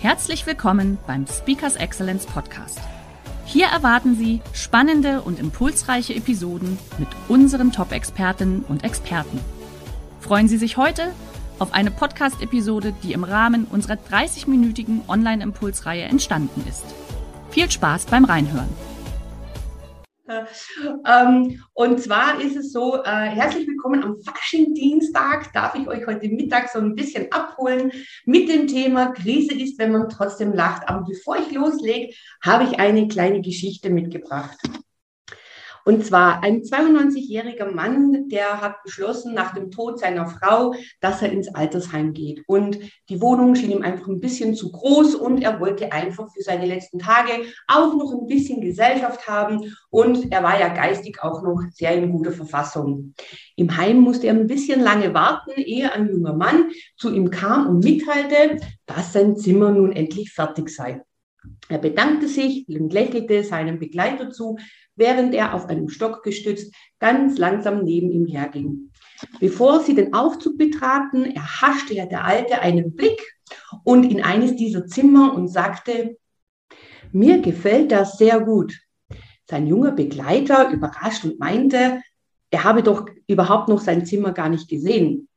Herzlich willkommen beim Speakers Excellence Podcast. Hier erwarten Sie spannende und impulsreiche Episoden mit unseren Top-Expertinnen und Experten. Freuen Sie sich heute auf eine Podcast-Episode, die im Rahmen unserer 30-minütigen Online-Impulsreihe entstanden ist. Viel Spaß beim Reinhören. Ähm, und zwar ist es so, äh, herzlich willkommen am Fasching-Dienstag. Darf ich euch heute Mittag so ein bisschen abholen mit dem Thema Krise ist, wenn man trotzdem lacht. Aber bevor ich loslege, habe ich eine kleine Geschichte mitgebracht. Und zwar ein 92-jähriger Mann, der hat beschlossen nach dem Tod seiner Frau, dass er ins Altersheim geht. Und die Wohnung schien ihm einfach ein bisschen zu groß und er wollte einfach für seine letzten Tage auch noch ein bisschen Gesellschaft haben. Und er war ja geistig auch noch sehr in guter Verfassung. Im Heim musste er ein bisschen lange warten, ehe ein junger Mann zu ihm kam und mitteilte, dass sein Zimmer nun endlich fertig sei. Er bedankte sich und lächelte seinem Begleiter zu, während er auf einem Stock gestützt ganz langsam neben ihm herging. Bevor sie den Aufzug betraten, erhaschte er der Alte einen Blick und in eines dieser Zimmer und sagte, mir gefällt das sehr gut. Sein junger Begleiter überrascht und meinte, er habe doch überhaupt noch sein Zimmer gar nicht gesehen.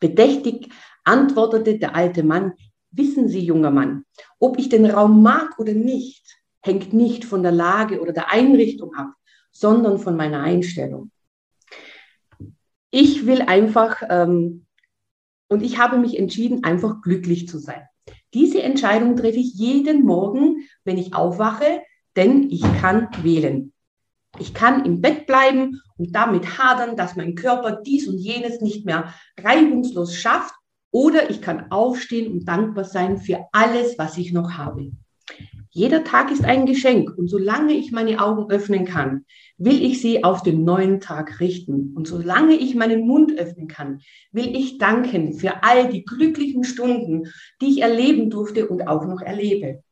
Bedächtig antwortete der alte Mann, wissen Sie, junger Mann, ob ich den Raum mag oder nicht, hängt nicht von der Lage oder der Einrichtung ab, sondern von meiner Einstellung. Ich will einfach, ähm, und ich habe mich entschieden, einfach glücklich zu sein. Diese Entscheidung treffe ich jeden Morgen, wenn ich aufwache, denn ich kann wählen. Ich kann im Bett bleiben und damit hadern, dass mein Körper dies und jenes nicht mehr reibungslos schafft, oder ich kann aufstehen und dankbar sein für alles, was ich noch habe. Jeder Tag ist ein Geschenk und solange ich meine Augen öffnen kann, will ich sie auf den neuen Tag richten. Und solange ich meinen Mund öffnen kann, will ich danken für all die glücklichen Stunden, die ich erleben durfte und auch noch erlebe.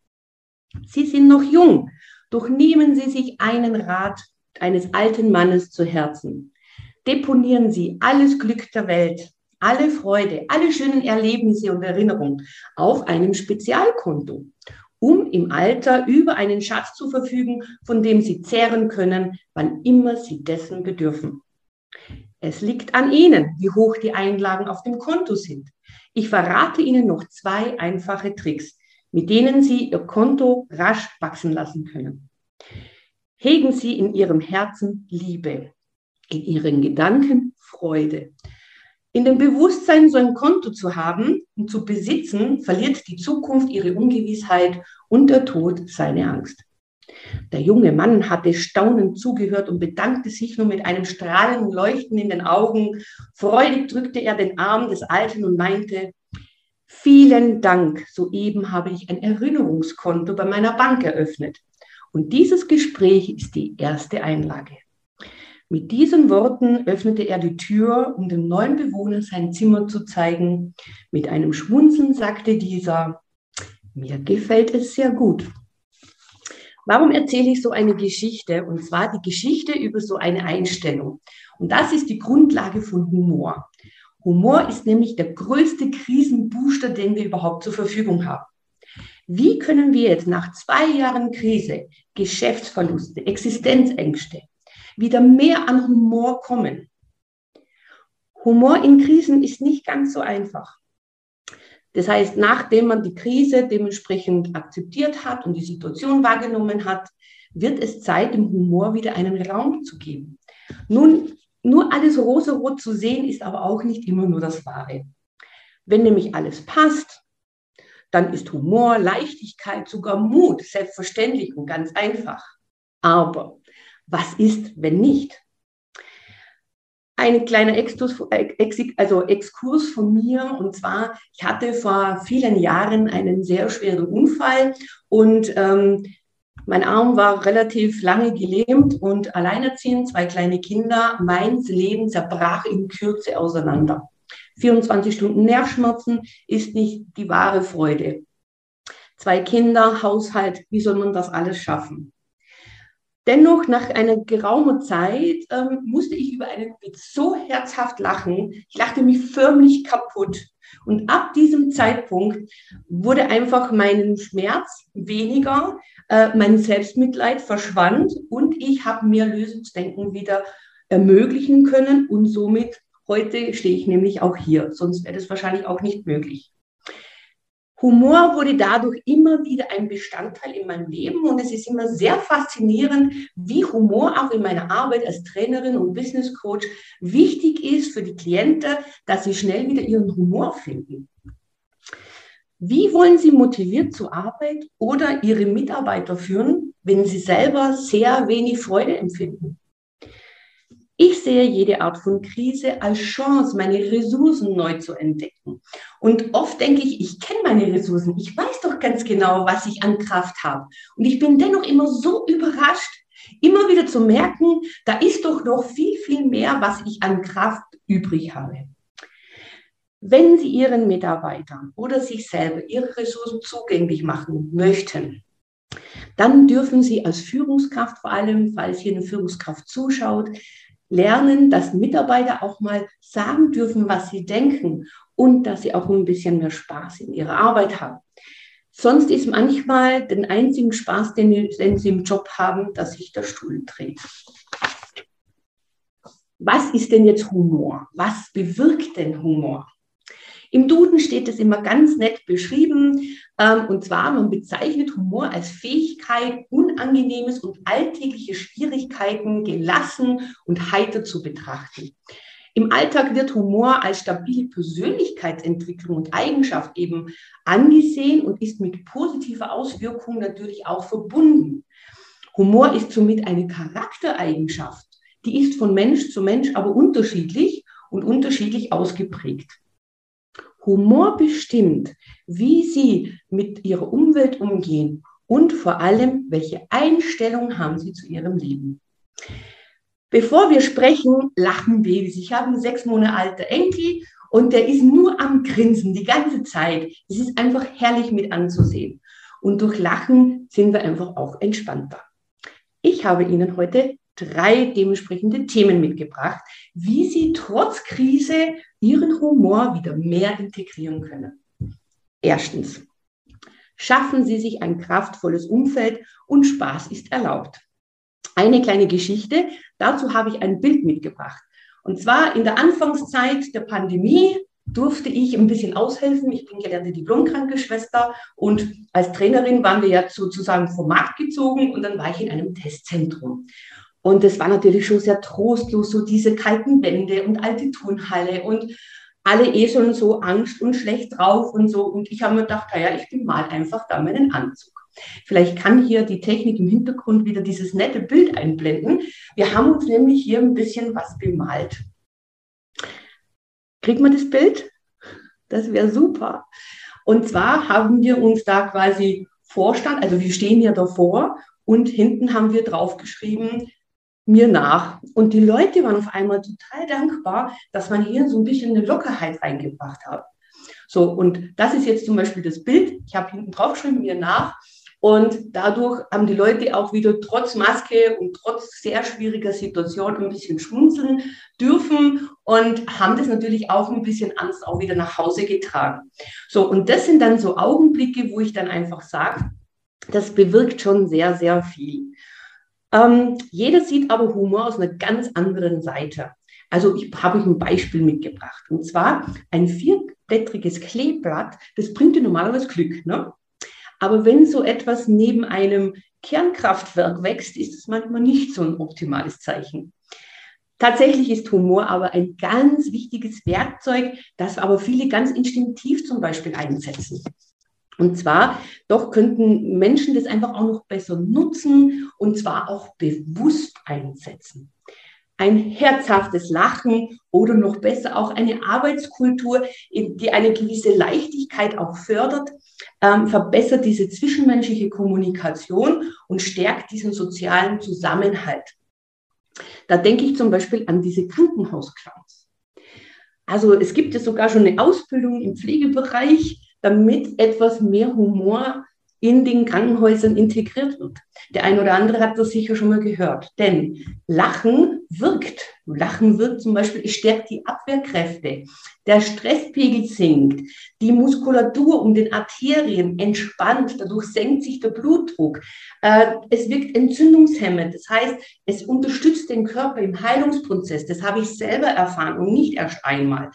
Sie sind noch jung, doch nehmen Sie sich einen Rat eines alten Mannes zu Herzen. Deponieren Sie alles Glück der Welt, alle Freude, alle schönen Erlebnisse und Erinnerungen auf einem Spezialkonto um im Alter über einen Schatz zu verfügen, von dem Sie zehren können, wann immer Sie dessen bedürfen. Es liegt an Ihnen, wie hoch die Einlagen auf dem Konto sind. Ich verrate Ihnen noch zwei einfache Tricks, mit denen Sie Ihr Konto rasch wachsen lassen können. Hegen Sie in Ihrem Herzen Liebe, in Ihren Gedanken Freude. In dem Bewusstsein, so ein Konto zu haben und zu besitzen, verliert die Zukunft ihre Ungewissheit und der Tod seine Angst. Der junge Mann hatte staunend zugehört und bedankte sich nur mit einem strahlenden Leuchten in den Augen. Freudig drückte er den Arm des Alten und meinte, vielen Dank, soeben habe ich ein Erinnerungskonto bei meiner Bank eröffnet. Und dieses Gespräch ist die erste Einlage. Mit diesen Worten öffnete er die Tür, um dem neuen Bewohner sein Zimmer zu zeigen. Mit einem Schmunzeln sagte dieser, mir gefällt es sehr gut. Warum erzähle ich so eine Geschichte? Und zwar die Geschichte über so eine Einstellung. Und das ist die Grundlage von Humor. Humor ist nämlich der größte Krisenbooster, den wir überhaupt zur Verfügung haben. Wie können wir jetzt nach zwei Jahren Krise, Geschäftsverluste, Existenzängste, wieder mehr an Humor kommen. Humor in Krisen ist nicht ganz so einfach. Das heißt, nachdem man die Krise dementsprechend akzeptiert hat und die Situation wahrgenommen hat, wird es Zeit, dem Humor wieder einen Raum zu geben. Nun, nur alles rosarot zu sehen, ist aber auch nicht immer nur das Wahre. Wenn nämlich alles passt, dann ist Humor, Leichtigkeit, sogar Mut selbstverständlich und ganz einfach. Aber was ist, wenn nicht? ein kleiner Exkurs, also Exkurs von mir. Und zwar, ich hatte vor vielen Jahren einen sehr schweren Unfall und ähm, mein Arm war relativ lange gelähmt und alleinerziehend, zwei kleine Kinder. Mein Leben zerbrach in Kürze auseinander. 24 Stunden Nervschmerzen ist nicht die wahre Freude. Zwei Kinder, Haushalt, wie soll man das alles schaffen? Dennoch, nach einer geraumer Zeit ähm, musste ich über einen Witz so herzhaft lachen. Ich lachte mich förmlich kaputt. Und ab diesem Zeitpunkt wurde einfach mein Schmerz weniger, äh, mein Selbstmitleid verschwand und ich habe mir Lösungsdenken wieder ermöglichen können und somit heute stehe ich nämlich auch hier. Sonst wäre das wahrscheinlich auch nicht möglich. Humor wurde dadurch immer wieder ein Bestandteil in meinem Leben und es ist immer sehr faszinierend, wie Humor auch in meiner Arbeit als Trainerin und Business Coach wichtig ist für die Klienten, dass sie schnell wieder ihren Humor finden. Wie wollen Sie motiviert zur Arbeit oder Ihre Mitarbeiter führen, wenn Sie selber sehr wenig Freude empfinden? Ich sehe jede Art von Krise als Chance, meine Ressourcen neu zu entdecken. Und oft denke ich, ich kenne meine Ressourcen. Ich weiß doch ganz genau, was ich an Kraft habe. Und ich bin dennoch immer so überrascht, immer wieder zu merken, da ist doch noch viel, viel mehr, was ich an Kraft übrig habe. Wenn Sie Ihren Mitarbeitern oder sich selber Ihre Ressourcen zugänglich machen möchten, dann dürfen Sie als Führungskraft, vor allem, falls hier eine Führungskraft zuschaut, lernen, dass Mitarbeiter auch mal sagen dürfen, was sie denken und dass sie auch ein bisschen mehr Spaß in ihrer Arbeit haben. Sonst ist manchmal den einzigen Spaß, den, sie im Job haben, dass sich der Stuhl dreht. Was ist denn jetzt Humor? Was bewirkt denn Humor? Im Duden steht es immer ganz nett beschrieben. Ähm, und zwar, man bezeichnet Humor als Fähigkeit, unangenehmes und alltägliche Schwierigkeiten gelassen und heiter zu betrachten. Im Alltag wird Humor als stabile Persönlichkeitsentwicklung und Eigenschaft eben angesehen und ist mit positiver Auswirkung natürlich auch verbunden. Humor ist somit eine Charaktereigenschaft. Die ist von Mensch zu Mensch aber unterschiedlich und unterschiedlich ausgeprägt. Humor bestimmt, wie Sie mit Ihrer Umwelt umgehen und vor allem, welche Einstellung haben Sie zu Ihrem Leben. Bevor wir sprechen, lachen Babys. Ich habe einen sechs Monate alten Enkel und der ist nur am Grinsen die ganze Zeit. Es ist einfach herrlich mit anzusehen. Und durch Lachen sind wir einfach auch entspannter. Ich habe Ihnen heute drei dementsprechende Themen mitgebracht, wie Sie trotz Krise Ihren Humor wieder mehr integrieren können. Erstens, schaffen Sie sich ein kraftvolles Umfeld und Spaß ist erlaubt. Eine kleine Geschichte, dazu habe ich ein Bild mitgebracht. Und zwar in der Anfangszeit der Pandemie durfte ich ein bisschen aushelfen. Ich bin gelernte Diplomkrankenschwester und als Trainerin waren wir ja sozusagen vom Markt gezogen und dann war ich in einem Testzentrum. Und es war natürlich schon sehr trostlos, so diese kalten Wände und alte Turnhalle und alle eh schon so Angst und schlecht drauf und so. Und ich habe mir gedacht, naja, ich bemal einfach da meinen Anzug. Vielleicht kann hier die Technik im Hintergrund wieder dieses nette Bild einblenden. Wir haben uns nämlich hier ein bisschen was bemalt. Kriegt man das Bild? Das wäre super. Und zwar haben wir uns da quasi Vorstand, also wir stehen hier davor und hinten haben wir draufgeschrieben, mir nach. Und die Leute waren auf einmal total dankbar, dass man hier so ein bisschen eine Lockerheit reingebracht hat. So, und das ist jetzt zum Beispiel das Bild. Ich habe hinten drauf geschrieben, mir nach. Und dadurch haben die Leute auch wieder trotz Maske und trotz sehr schwieriger Situation ein bisschen schmunzeln dürfen und haben das natürlich auch ein bisschen Angst auch wieder nach Hause getragen. So, und das sind dann so Augenblicke, wo ich dann einfach sage, das bewirkt schon sehr, sehr viel. Ähm, jeder sieht aber Humor aus einer ganz anderen Seite. Also ich habe euch ein Beispiel mitgebracht. Und zwar ein vierblättriges Kleeblatt, das bringt dir normalerweise Glück. Ne? Aber wenn so etwas neben einem Kernkraftwerk wächst, ist es manchmal nicht so ein optimales Zeichen. Tatsächlich ist Humor aber ein ganz wichtiges Werkzeug, das aber viele ganz instinktiv zum Beispiel einsetzen. Und zwar, doch könnten Menschen das einfach auch noch besser nutzen und zwar auch bewusst einsetzen. ein herzhaftes Lachen oder noch besser auch eine Arbeitskultur, die eine gewisse Leichtigkeit auch fördert, ähm, verbessert diese zwischenmenschliche Kommunikation und stärkt diesen sozialen Zusammenhalt. Da denke ich zum Beispiel an diese Krankenhausclowns. Also es gibt ja sogar schon eine Ausbildung im Pflegebereich, damit etwas mehr Humor in den Krankenhäusern integriert wird. Der ein oder andere hat das sicher schon mal gehört. Denn Lachen wirkt. Lachen wirkt zum Beispiel, es stärkt die Abwehrkräfte. Der Stresspegel sinkt. Die Muskulatur um den Arterien entspannt. Dadurch senkt sich der Blutdruck. Äh, es wirkt entzündungshemmend. Das heißt, es unterstützt den Körper im Heilungsprozess. Das habe ich selber erfahren und nicht erst einmal.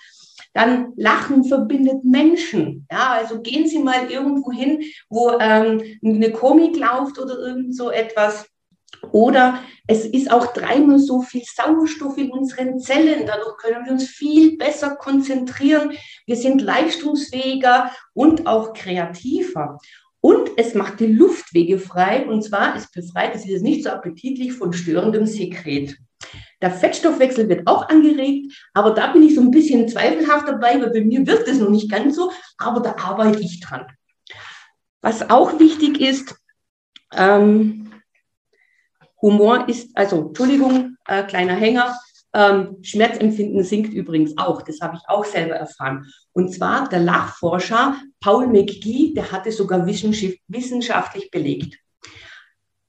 Dann Lachen verbindet Menschen. Ja, also gehen Sie mal irgendwo hin, wo ähm, eine Komik läuft oder irgend so etwas. Oder es ist auch dreimal so viel Sauerstoff in unseren Zellen. Dadurch können wir uns viel besser konzentrieren. Wir sind leistungsfähiger und auch kreativer. Und es macht die Luftwege frei. Und zwar, es befreit, es ist nicht so appetitlich von störendem Sekret. Der Fettstoffwechsel wird auch angeregt, aber da bin ich so ein bisschen zweifelhaft dabei, weil bei mir wirkt es noch nicht ganz so, aber da arbeite ich dran. Was auch wichtig ist, ähm, Humor ist, also Entschuldigung, äh, kleiner Hänger, ähm, Schmerzempfinden sinkt übrigens auch, das habe ich auch selber erfahren. Und zwar der Lachforscher Paul McGee, der hatte sogar wissenschaftlich belegt.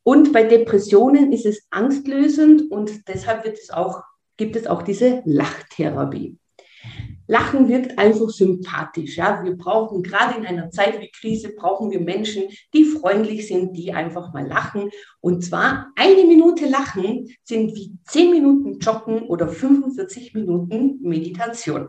Und bei Depressionen ist es angstlösend und deshalb wird es auch, gibt es auch diese Lachtherapie. Lachen wirkt einfach sympathisch. Ja? Wir brauchen gerade in einer Zeit wie Krise, brauchen wir Menschen, die freundlich sind, die einfach mal lachen. Und zwar eine Minute Lachen sind wie zehn Minuten Joggen oder 45 Minuten Meditation.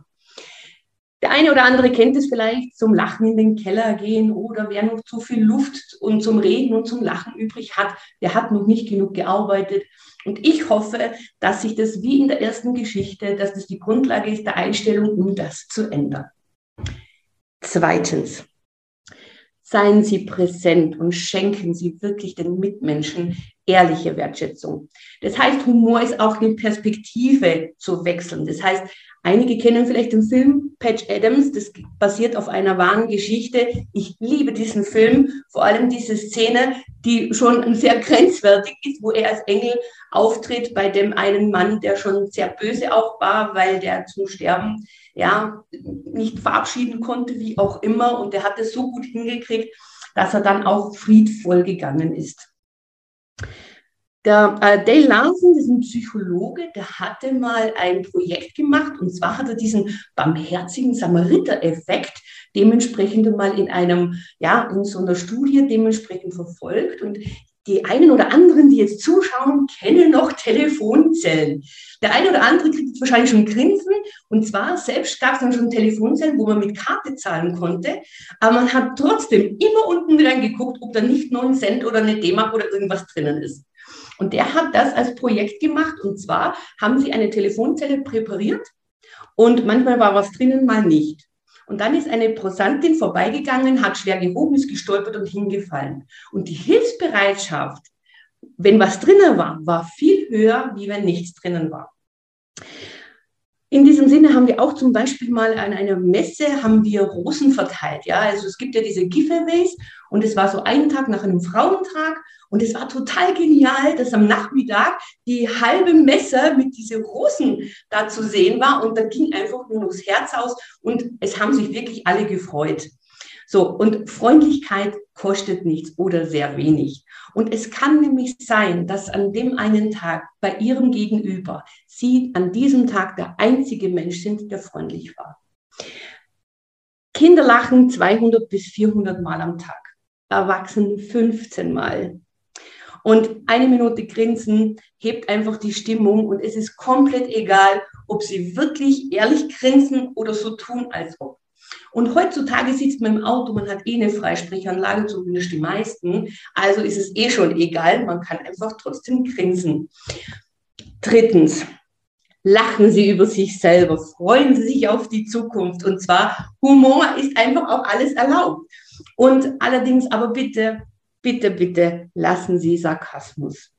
Der eine oder andere kennt es vielleicht, zum Lachen in den Keller gehen oder wer noch zu viel Luft und zum Reden und zum Lachen übrig hat, der hat noch nicht genug gearbeitet. Und ich hoffe, dass sich das wie in der ersten Geschichte, dass das die Grundlage ist der Einstellung, um das zu ändern. Zweitens, seien Sie präsent und schenken Sie wirklich den Mitmenschen ehrliche Wertschätzung. Das heißt, Humor ist auch eine Perspektive zu wechseln. Das heißt, Einige kennen vielleicht den Film Patch Adams, das basiert auf einer wahren Geschichte. Ich liebe diesen Film, vor allem diese Szene, die schon sehr grenzwertig ist, wo er als Engel auftritt bei dem einen Mann, der schon sehr böse auch war, weil der zum Sterben ja nicht verabschieden konnte, wie auch immer. Und der hat es so gut hingekriegt, dass er dann auch friedvoll gegangen ist. Der äh, Dale Larson, das ist ein Psychologe, der hatte mal ein Projekt gemacht und zwar hat er diesen barmherzigen Samariter-Effekt dementsprechend mal in einem, ja, in so einer Studie dementsprechend verfolgt und die einen oder anderen, die jetzt zuschauen, kennen noch Telefonzellen. Der eine oder andere kriegt wahrscheinlich schon Grinsen. Und zwar, selbst gab es dann schon Telefonzellen, wo man mit Karte zahlen konnte. Aber man hat trotzdem immer unten reingeguckt, ob da nicht 9 Cent oder eine D-Mark oder irgendwas drinnen ist. Und der hat das als Projekt gemacht. Und zwar haben sie eine Telefonzelle präpariert und manchmal war was drinnen, mal nicht. Und dann ist eine Prosantin vorbeigegangen, hat schwer gehoben, ist gestolpert und hingefallen. Und die Hilfsbereitschaft, wenn was drinnen war, war viel höher, wie wenn nichts drinnen war. In diesem Sinne haben wir auch zum Beispiel mal an einer Messe haben wir Rosen verteilt. Ja, also es gibt ja diese Giveaways und es war so einen Tag nach einem Frauentag und es war total genial, dass am Nachmittag die halbe Messe mit diesen Rosen da zu sehen war und da ging einfach nur das Herz aus und es haben sich wirklich alle gefreut. So, und Freundlichkeit kostet nichts oder sehr wenig. Und es kann nämlich sein, dass an dem einen Tag bei Ihrem Gegenüber Sie an diesem Tag der einzige Mensch sind, der freundlich war. Kinder lachen 200 bis 400 Mal am Tag, Erwachsene 15 Mal. Und eine Minute Grinsen hebt einfach die Stimmung und es ist komplett egal, ob Sie wirklich ehrlich grinsen oder so tun, als ob. Und heutzutage sitzt man im Auto, man hat eh eine Freisprechanlage, zumindest die meisten. Also ist es eh schon egal, man kann einfach trotzdem grinsen. Drittens, lachen Sie über sich selber, freuen Sie sich auf die Zukunft. Und zwar, Humor ist einfach auch alles erlaubt. Und allerdings aber bitte, bitte, bitte lassen Sie Sarkasmus.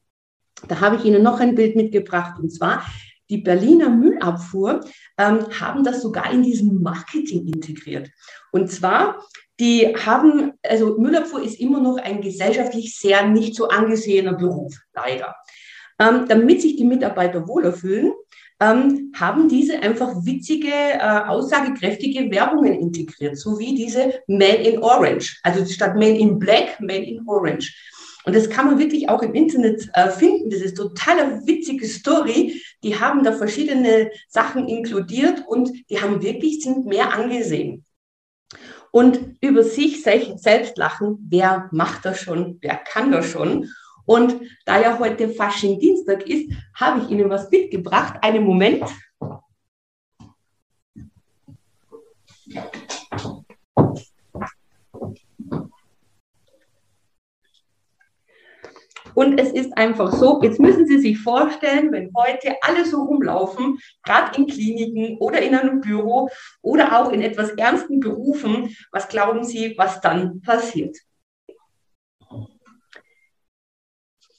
Da habe ich Ihnen noch ein Bild mitgebracht. Und zwar, die Berliner Müllabfuhr ähm, haben das sogar in diesem Marketing integriert. Und zwar, die haben, also Müllabfuhr ist immer noch ein gesellschaftlich sehr nicht so angesehener Beruf, leider. Ähm, damit sich die Mitarbeiter wohler fühlen, ähm, haben diese einfach witzige, äh, aussagekräftige Werbungen integriert, so wie diese Man in Orange, also statt Man in Black, Man in Orange. Und das kann man wirklich auch im Internet äh, finden. Das ist total witzige Story. Die haben da verschiedene Sachen inkludiert und die haben wirklich, sind mehr angesehen. Und über sich selbst lachen, wer macht das schon, wer kann das schon? Und da ja heute Fasching Dienstag ist, habe ich Ihnen was mitgebracht. Einen Moment. Und es ist einfach so, jetzt müssen Sie sich vorstellen, wenn heute alle so rumlaufen, gerade in Kliniken oder in einem Büro oder auch in etwas ernsten Berufen, was glauben Sie, was dann passiert?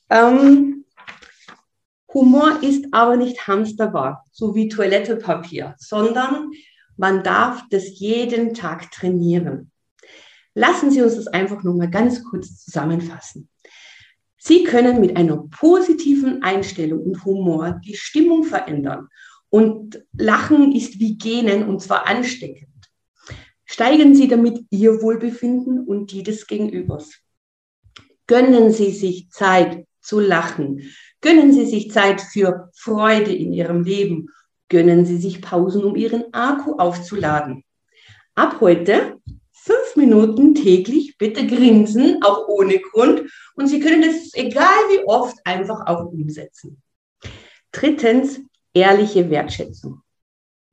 Ähm, Humor ist aber nicht Hamsterbar, so wie Toilettepapier, sondern man darf das jeden Tag trainieren. Lassen Sie uns das einfach nur mal ganz kurz zusammenfassen. Sie können mit einer positiven Einstellung und Humor die Stimmung verändern. Und Lachen ist wie Genen und zwar ansteckend. Steigen Sie damit Ihr Wohlbefinden und die des Gegenübers. Gönnen Sie sich Zeit zu lachen. Gönnen Sie sich Zeit für Freude in Ihrem Leben. Gönnen Sie sich Pausen, um Ihren Akku aufzuladen. Ab heute Minuten täglich bitte grinsen, auch ohne Grund. Und Sie können es, egal wie oft, einfach auch umsetzen. Drittens, ehrliche Wertschätzung.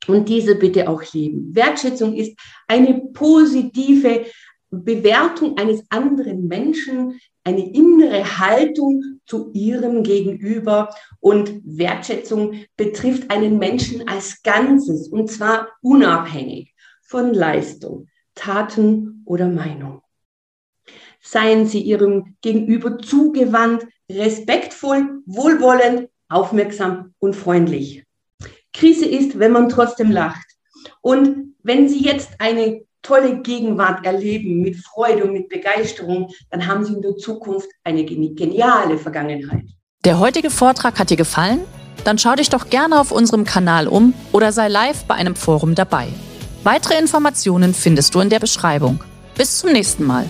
Und diese bitte auch leben. Wertschätzung ist eine positive Bewertung eines anderen Menschen, eine innere Haltung zu ihrem Gegenüber und Wertschätzung betrifft einen Menschen als Ganzes und zwar unabhängig von Leistung, Taten oder Meinung. Seien Sie Ihrem Gegenüber zugewandt, respektvoll, wohlwollend, aufmerksam und freundlich. Krise ist, wenn man trotzdem lacht. Und wenn Sie jetzt eine tolle Gegenwart erleben mit Freude und mit Begeisterung, dann haben Sie in der Zukunft eine geniale Vergangenheit. Der heutige Vortrag hat dir gefallen? Dann schau dich doch gerne auf unserem Kanal um oder sei live bei einem Forum dabei. Weitere Informationen findest du in der Beschreibung. Bis zum nächsten Mal.